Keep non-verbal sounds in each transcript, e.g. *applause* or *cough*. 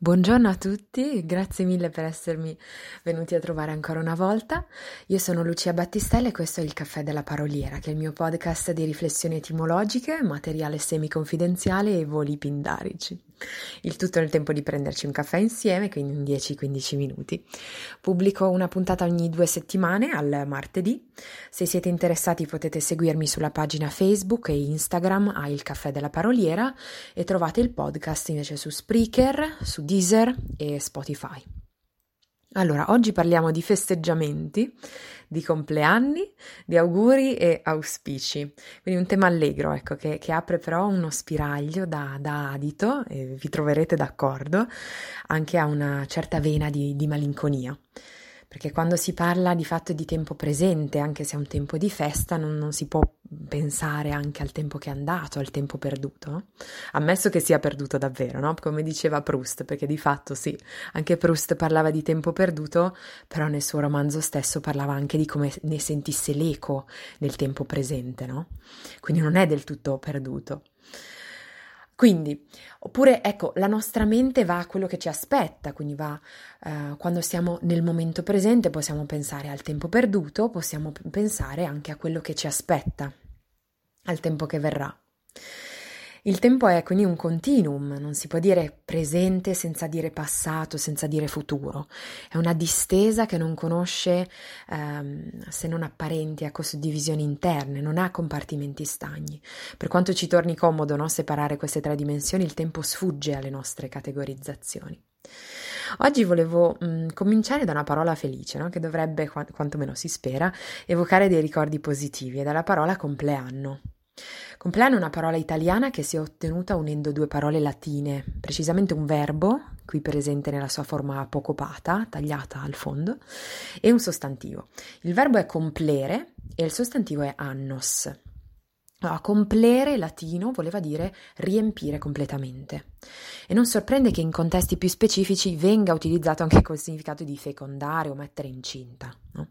Buongiorno a tutti, grazie mille per essermi venuti a trovare ancora una volta. Io sono Lucia Battistella e questo è il Caffè della Paroliera, che è il mio podcast di riflessioni etimologiche, materiale semi-confidenziale e voli pindarici. Il tutto nel tempo di prenderci un caffè insieme, quindi in 10-15 minuti. Pubblico una puntata ogni due settimane al martedì. Se siete interessati potete seguirmi sulla pagina Facebook e Instagram a Il Caffè della Paroliera e trovate il podcast invece su Spreaker, su Deezer e Spotify. Allora, oggi parliamo di festeggiamenti, di compleanni, di auguri e auspici. Quindi un tema allegro, ecco, che, che apre però uno spiraglio da, da, adito, e vi troverete d'accordo, anche a una certa vena di, di malinconia perché quando si parla di fatto di tempo presente, anche se è un tempo di festa, non, non, si può pensare anche al tempo che è andato, al tempo perduto, ammesso che sia perduto davvero, no? come diceva Proust, perché di fatto sì, anche Proust parlava di tempo perduto, però nel suo romanzo stesso parlava anche di come ne sentisse l'eco nel tempo presente, no? quindi non è del tutto perduto. Quindi, oppure ecco, la nostra mente va a quello che ci aspetta, quindi va eh, quando siamo nel momento presente, possiamo pensare al tempo perduto, possiamo pensare anche a quello che ci aspetta, al tempo che verrà. Il tempo è quindi un continuum, non si può dire presente senza dire passato, senza dire futuro. È una distesa che non conosce, ehm, se non apparenti, ecco, suddivisioni interne, non ha compartimenti stagni. Per quanto ci torni comodo no, separare queste tre dimensioni, il tempo sfugge alle nostre categorizzazioni. Oggi volevo mh, mm, cominciare da una parola felice, no? che dovrebbe, quantomeno si spera, evocare dei ricordi positivi, e dalla parola compleanno. Compleanno è una parola italiana che si è ottenuta unendo due parole latine, precisamente un verbo, qui presente nella sua forma apocopata, tagliata al fondo, e un sostantivo. Il verbo è complere e il sostantivo è annos. Allora, complere latino voleva dire riempire completamente. E non sorprende che in contesti più specifici venga utilizzato anche col significato di fecondare o mettere incinta. No?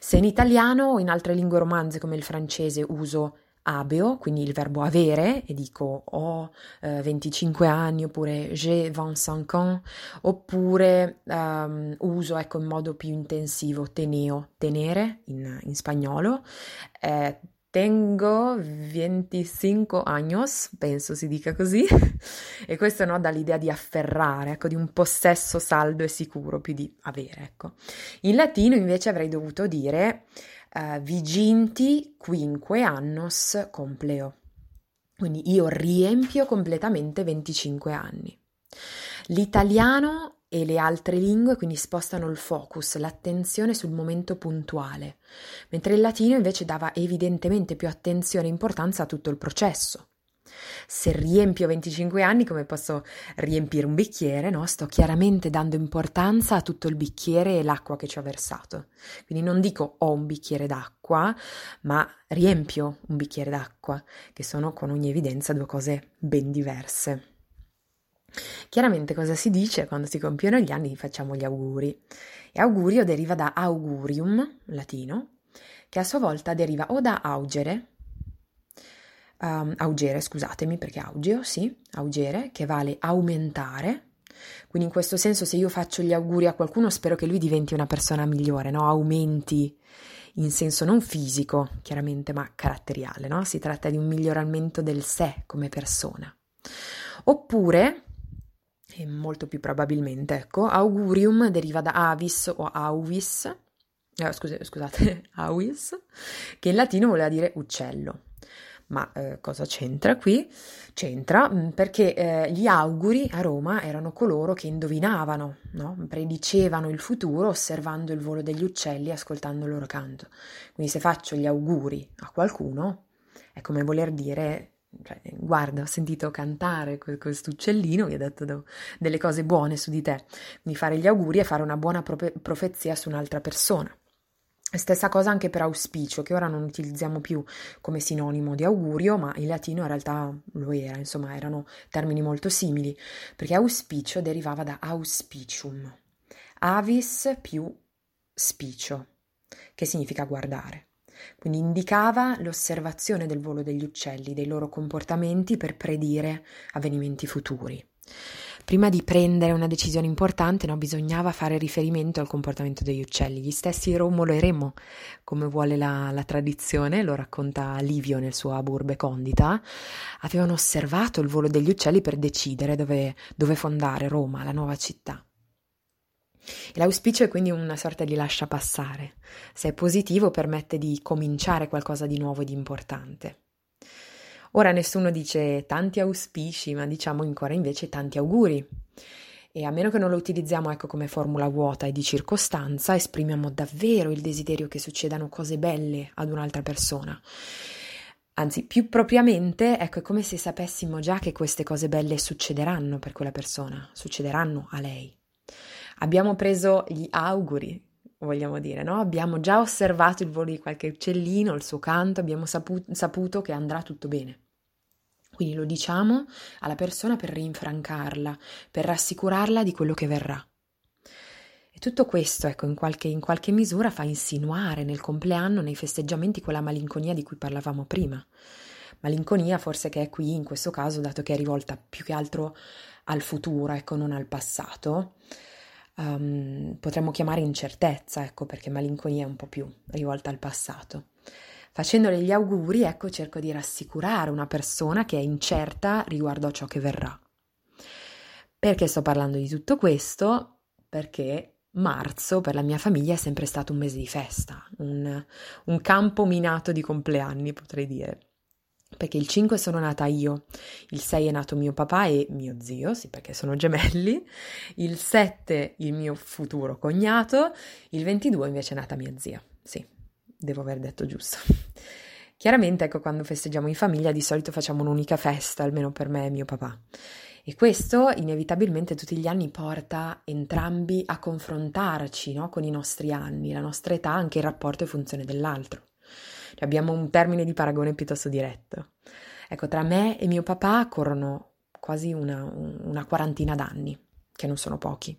Se in italiano o in altre lingue romanze come il francese uso abeo, quindi il verbo avere, e dico ho eh, 25 anni oppure j'ai 25 ans, oppure um, uso ecco, in modo più intensivo teneo, tenere in, in spagnolo. Eh, tengo 25 años, penso si dica così, *laughs* e questo no, dà l'idea di afferrare, ecco, di un possesso saldo e sicuro, più di avere, ecco. In latino invece avrei dovuto dire uh, viginti quinque annos compleo. Quindi io riempio completamente 25 anni. L'italiano e le altre lingue quindi spostano il focus, l'attenzione sul momento puntuale, mentre il latino invece dava evidentemente più attenzione e importanza a tutto il processo. Se riempio 25 anni, come posso riempire un bicchiere? No? Sto chiaramente dando importanza a tutto il bicchiere e l'acqua che ci ho versato. Quindi non dico ho un bicchiere d'acqua, ma riempio un bicchiere d'acqua, che sono con ogni evidenza due cose ben diverse. Chiaramente cosa si dice quando si compiono gli anni facciamo gli auguri. E augurio deriva da augurium, latino, che a sua volta deriva o da augere, um, augere, scusatemi perché augeo, sì, augere, che vale aumentare. Quindi in questo senso se io faccio gli auguri a qualcuno spero che lui diventi una persona migliore, no? Aumenti in senso non fisico, chiaramente, ma caratteriale, no? Si tratta di un miglioramento del sé come persona. Oppure, e molto più probabilmente, ecco, augurium deriva da avis o auvis, eh, scusate, scusate, *laughs* auis, che in latino voleva dire uccello. Ma eh, cosa c'entra qui? C'entra mm, perché eh, gli auguri a Roma erano coloro che indovinavano, no? predicevano il futuro osservando il volo degli uccelli e ascoltando il loro canto. Quindi se faccio gli auguri a qualcuno è come voler dire cioè, guarda, ho sentito cantare questo uccellino che ha detto delle cose buone su di te. Quindi fare gli auguri è fare una buona profe- profezia su un'altra persona. Stessa cosa anche per auspicio, che ora non utilizziamo più come sinonimo di augurio, ma in latino in realtà lo era, insomma erano termini molto simili, perché auspicio derivava da auspicium, avis più spicio, che significa guardare. Quindi indicava l'osservazione del volo degli uccelli, dei loro comportamenti per predire avvenimenti futuri. Prima di prendere una decisione importante no, bisognava fare riferimento al comportamento degli uccelli. Gli stessi Romolo e Remo, come vuole la, la tradizione, lo racconta Livio nel suo Aburbe Condita, avevano osservato il volo degli uccelli per decidere dove, dove fondare Roma, la nuova città. L'auspicio è quindi una sorta di lascia passare. Se è positivo permette di cominciare qualcosa di nuovo e di importante. Ora nessuno dice tanti auspici, ma diciamo ancora invece tanti auguri. E a meno che non lo utilizziamo ecco come formula vuota e di circostanza, esprimiamo davvero il desiderio che succedano cose belle ad un'altra persona. Anzi, più propriamente, ecco, è come se sapessimo già che queste cose belle succederanno per quella persona, succederanno a lei. Abbiamo preso gli auguri, vogliamo dire, no? Abbiamo già osservato il volo di qualche uccellino, il suo canto, abbiamo saputo, saputo che andrà tutto bene. Quindi lo diciamo alla persona per rinfrancarla, per rassicurarla di quello che verrà. E tutto questo, ecco, in qualche, in qualche misura fa insinuare nel compleanno, nei festeggiamenti, quella malinconia di cui parlavamo prima. Malinconia forse che è qui in questo caso, dato che è rivolta più che altro al futuro, ecco, non al passato. Um, potremmo chiamare incertezza, ecco, perché malinconia è un po' più rivolta al passato. Facendole gli auguri, ecco, cerco di rassicurare una persona che è incerta riguardo a ciò che verrà. Perché sto parlando di tutto questo? Perché marzo per la mia famiglia è sempre stato un mese di festa, un, un campo minato di compleanni, potrei dire perché il 5 sono nata io, il 6 è nato mio papà e mio zio, sì perché sono gemelli, il 7 il mio futuro cognato, il 22 invece è nata mia zia, sì, devo aver detto giusto. *laughs* Chiaramente, ecco, quando festeggiamo in famiglia di solito facciamo un'unica festa, almeno per me e mio papà. E questo inevitabilmente tutti gli anni porta entrambi a confrontarci no? con i nostri anni, la nostra età, anche il rapporto e funzione dell'altro. Abbiamo un termine di paragone piuttosto diretto. Ecco, tra me e mio papà corrono quasi una, una quarantina d'anni, che non sono pochi.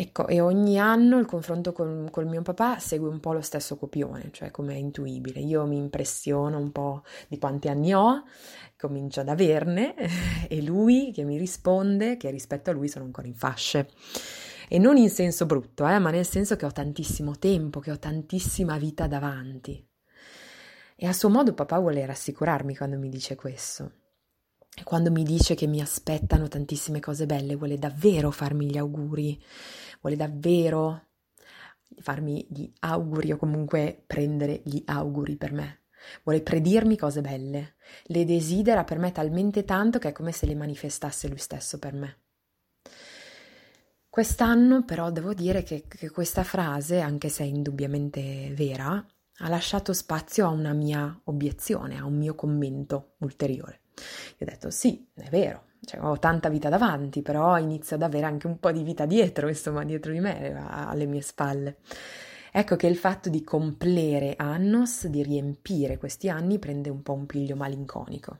Ecco, e ogni anno il confronto con, col mio papà segue un po' lo stesso copione, cioè come è intuibile. Io mi impressiono un po' di quanti anni ho, comincio ad averne, *laughs* e lui che mi risponde che rispetto a lui sono ancora in fasce. E non in senso brutto, eh, ma nel senso che ho tantissimo tempo, che ho tantissima vita davanti. E a suo modo papà vuole rassicurarmi quando mi dice questo. E quando mi dice che mi aspettano tantissime cose belle, vuole davvero farmi gli auguri, vuole davvero farmi gli auguri o comunque prendere gli auguri per me. Vuole predirmi cose belle, le desidera per me talmente tanto che è come se le manifestasse lui stesso per me. Quest'anno però devo dire che, che questa frase, anche se è indubbiamente vera, ha lasciato spazio a una mia obiezione, a un mio commento ulteriore. Io ho detto sì, è vero, cioè, ho tanta vita davanti, però inizio ad avere anche un po' di vita dietro, insomma, dietro di me, alle mie spalle. Ecco che il fatto di complere annos, di riempire questi anni, prende un po' un piglio malinconico.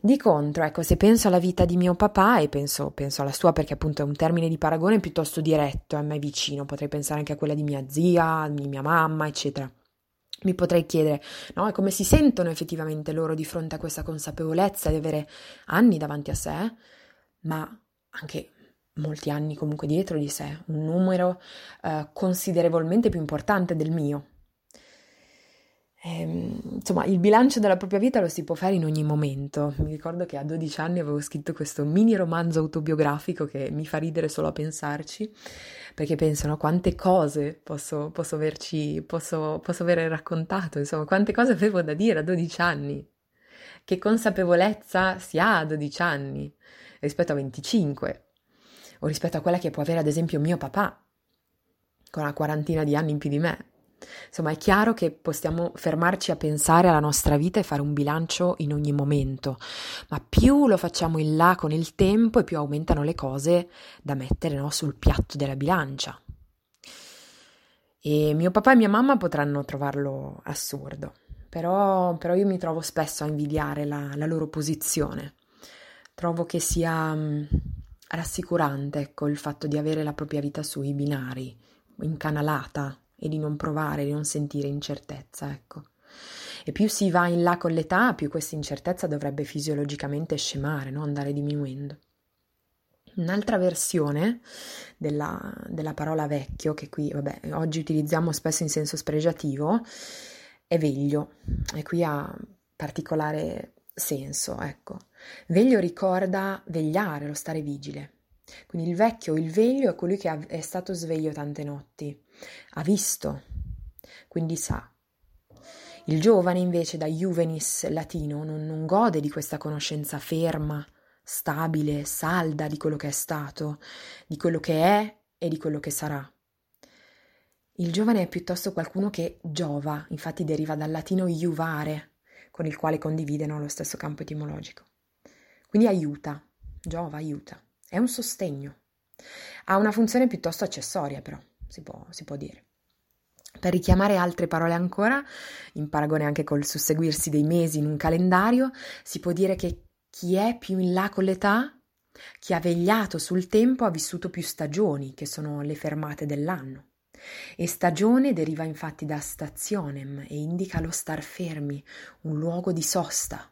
Di contro, ecco, se penso alla vita di mio papà e penso, penso alla sua perché appunto è un termine di paragone piuttosto diretto, a me vicino, potrei pensare anche a quella di mia zia, di mia mamma, eccetera. Mi potrei chiedere, no, come si sentono effettivamente loro di fronte a questa consapevolezza di avere anni davanti a sé, ma anche molti anni comunque dietro di sé, un numero eh, considerevolmente più importante del mio. Ehm, insomma, il bilancio della propria vita lo si può fare in ogni momento. Mi ricordo che a 12 anni avevo scritto questo mini romanzo autobiografico che mi fa ridere solo a pensarci, perché pensano quante cose posso, posso, averci, posso, posso avere raccontato, insomma, quante cose avevo da dire a 12 anni. Che consapevolezza si ha a 12 anni rispetto a 25 o rispetto a quella che può avere ad esempio mio papà con una quarantina di anni in più di me. Insomma, è chiaro che possiamo fermarci a pensare alla nostra vita e fare un bilancio in ogni momento, ma più lo facciamo in là con il tempo e più aumentano le cose da mettere no, sul piatto della bilancia. E mio papà e mia mamma potranno trovarlo assurdo, però, però io mi trovo spesso a invidiare la, la loro posizione. Trovo che sia mh, rassicurante, ecco, il fatto di avere la propria vita sui binari, incanalata, e di non provare, di non sentire incertezza, ecco. E più si va in là con l'età, più questa incertezza dovrebbe fisiologicamente scemare, no? andare diminuendo. Un'altra versione della, della, parola vecchio, che qui vabbè, oggi utilizziamo spesso in senso spregiativo, è veglio e qui ha particolare senso, ecco. Veglio ricorda vegliare, lo stare vigile. Quindi il vecchio, il veglio è colui che è stato sveglio tante notti, ha visto, quindi sa. Il giovane invece da juvenis latino non, non gode di questa conoscenza ferma, stabile, salda di quello che è stato, di quello che è e di quello che sarà. Il giovane è piuttosto qualcuno che giova, infatti deriva dal latino iuvare, con il quale condividono lo stesso campo etimologico. Quindi aiuta, giova, aiuta, è un sostegno. Ha una funzione piuttosto accessoria però, si può, si può dire. Per richiamare altre parole ancora, in paragone anche col susseguirsi dei mesi in un calendario, si può dire che chi è più in là con l'età, chi ha vegliato sul tempo, ha vissuto più stagioni, che sono le fermate dell'anno. E stagione deriva infatti da stationem e indica lo star fermi, un luogo di sosta.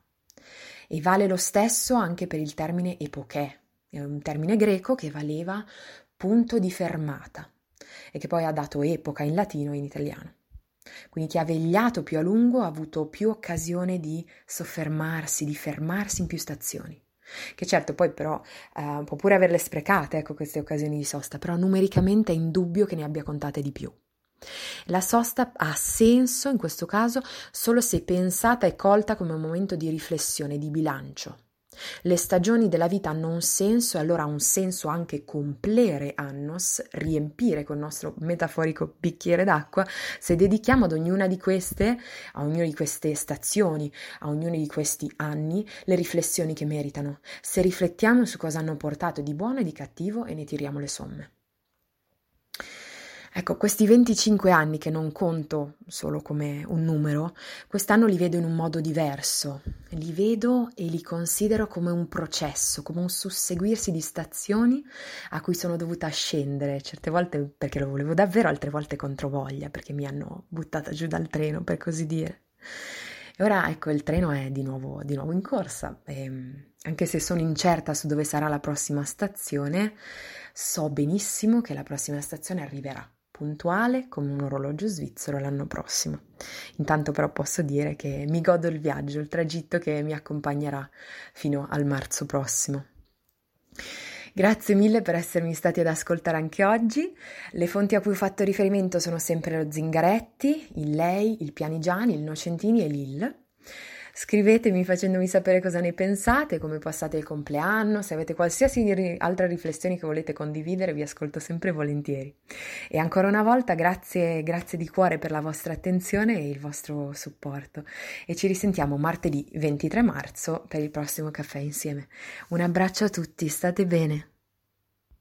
E vale lo stesso anche per il termine epoché, è un termine greco che valeva punto di fermata e che poi ha dato epoca in latino e in italiano. Quindi chi ha vegliato più a lungo ha avuto più occasione di soffermarsi, di fermarsi in più stazioni. Che certo poi però eh, può pure averle sprecate, ecco, queste occasioni di sosta, però numericamente è indubbio che ne abbia contate di più. La sosta ha senso in questo caso solo se pensata e colta come un momento di riflessione, di bilancio. Le stagioni della vita hanno un senso e allora ha un senso anche complere annos, riempire col nostro metaforico bicchiere d'acqua, se dedichiamo ad ognuna di queste, a ognuna di queste stazioni, a ognuno di questi anni, le riflessioni che meritano, se riflettiamo su cosa hanno portato di buono e di cattivo e ne tiriamo le somme. Ecco, questi 25 anni che non conto solo come un numero, quest'anno li vedo in un modo diverso. Li vedo e li considero come un processo, come un susseguirsi di stazioni a cui sono dovuta scendere, certe volte perché lo volevo davvero, altre volte contro voglia, perché mi hanno buttata giù dal treno, per così dire. E ora ecco, il treno è di nuovo, di nuovo in corsa e ehm, anche se sono incerta su dove sarà la prossima stazione, so benissimo che la prossima stazione arriverà puntuale come un orologio svizzero l'anno prossimo. Intanto però posso dire che mi godo il viaggio, il tragitto che mi accompagnerà fino al marzo prossimo. Grazie mille per essermi stati ad ascoltare anche oggi. Le fonti a cui ho fatto riferimento sono sempre lo Zingaretti, il Lei, il Pianigiani, il Nocentini e l'Ill. Scrivetemi facendomi sapere cosa ne pensate, come passate il compleanno, se avete qualsiasi altra riflessione che volete condividere, vi ascolto sempre volentieri. E ancora una volta grazie, grazie di cuore per la vostra attenzione e il vostro supporto. E ci risentiamo martedì 23 marzo per il prossimo caffè insieme. Un abbraccio a tutti, state bene.